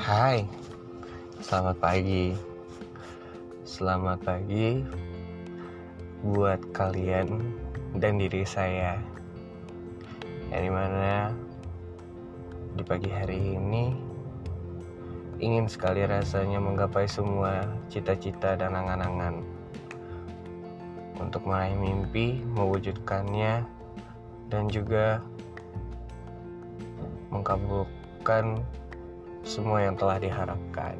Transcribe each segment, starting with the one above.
Hai, selamat pagi. Selamat pagi buat kalian dan diri saya. Yang di mana di pagi hari ini ingin sekali rasanya menggapai semua cita-cita dan angan-angan untuk meraih mimpi, mewujudkannya, dan juga mengabulkan semua yang telah diharapkan.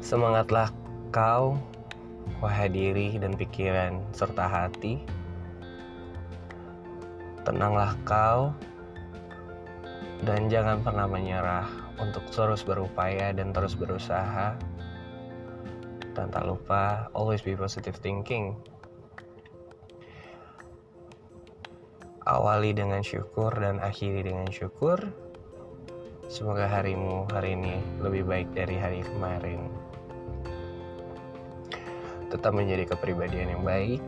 Semangatlah kau, wahai diri dan pikiran serta hati. Tenanglah kau dan jangan pernah menyerah untuk terus berupaya dan terus berusaha. Dan tak lupa always be positive thinking. Awali dengan syukur dan akhiri dengan syukur. Semoga harimu hari ini lebih baik dari hari kemarin. Tetap menjadi kepribadian yang baik,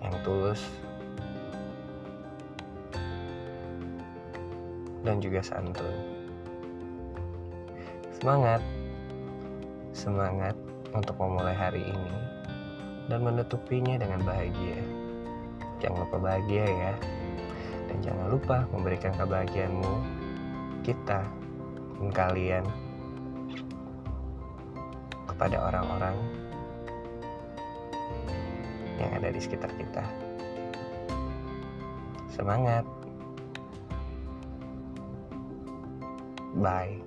yang tulus, dan juga santun. Semangat, semangat untuk memulai hari ini dan menutupinya dengan bahagia. Jangan lupa bahagia ya, dan jangan lupa memberikan kebahagiaanmu kita dan kalian kepada orang-orang yang ada di sekitar kita. Semangat! Bye.